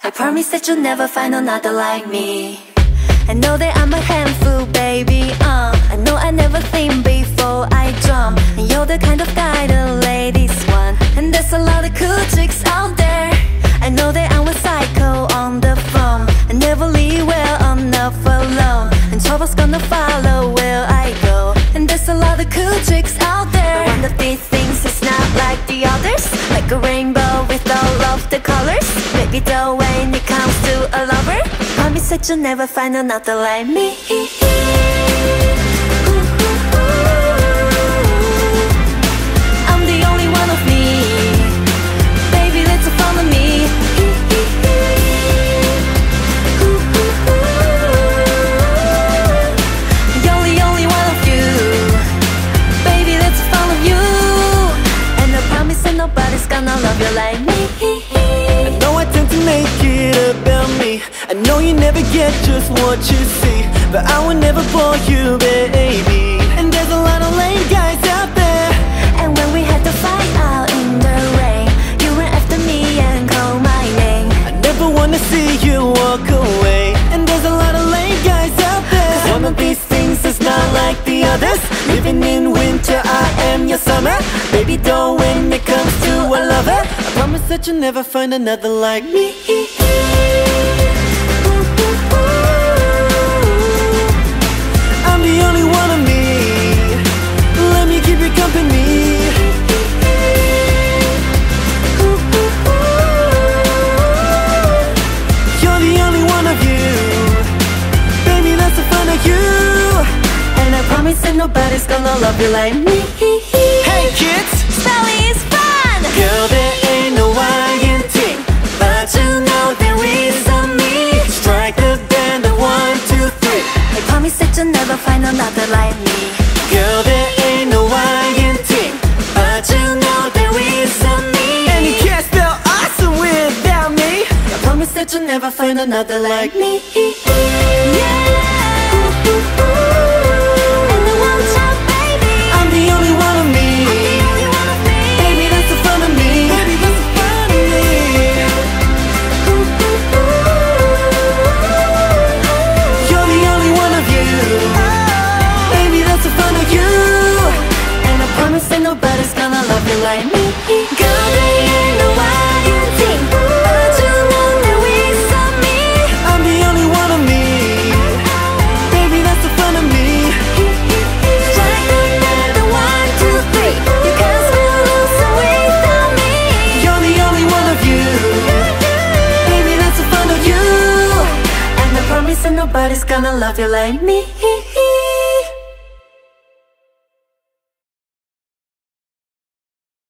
I promise that you'll never find another like me. I know that I'm a handful, baby, uh. I know I never think before I jump And you're the kind of guy the ladies want And there's a lot of cool chicks out there. I know that I'm a psycho on the phone. I never leave well enough alone. And trouble's gonna follow where I go. And there's a lot of cool chicks out there. One of these things is not like the others Baby, though, when it comes to a lover. Promise that you'll never find another like me get just what you see But I will never bore you, baby. And there's a lot of lame guys out there. And when we had to fight out in the rain You ran after me and called my name. I never wanna see you walk away. And there's a lot of lame guys out there. Cause one of these things is not like the others. Living in winter, I am your summer. Baby, though, when it comes to a lover. I promise that you'll never find another like me promise that nobody's gonna love you like me. Hey kids! Spelling is fun! Girl, there ain't no I in thing But you know there is a me. Strike the band of one, two, three. I promise that you'll never find another like me. Girl, there ain't no I in thing But you know there is a me. And you can't spell awesome without me. I promise that you'll never find another like me. Yeah nobody's gonna love you like me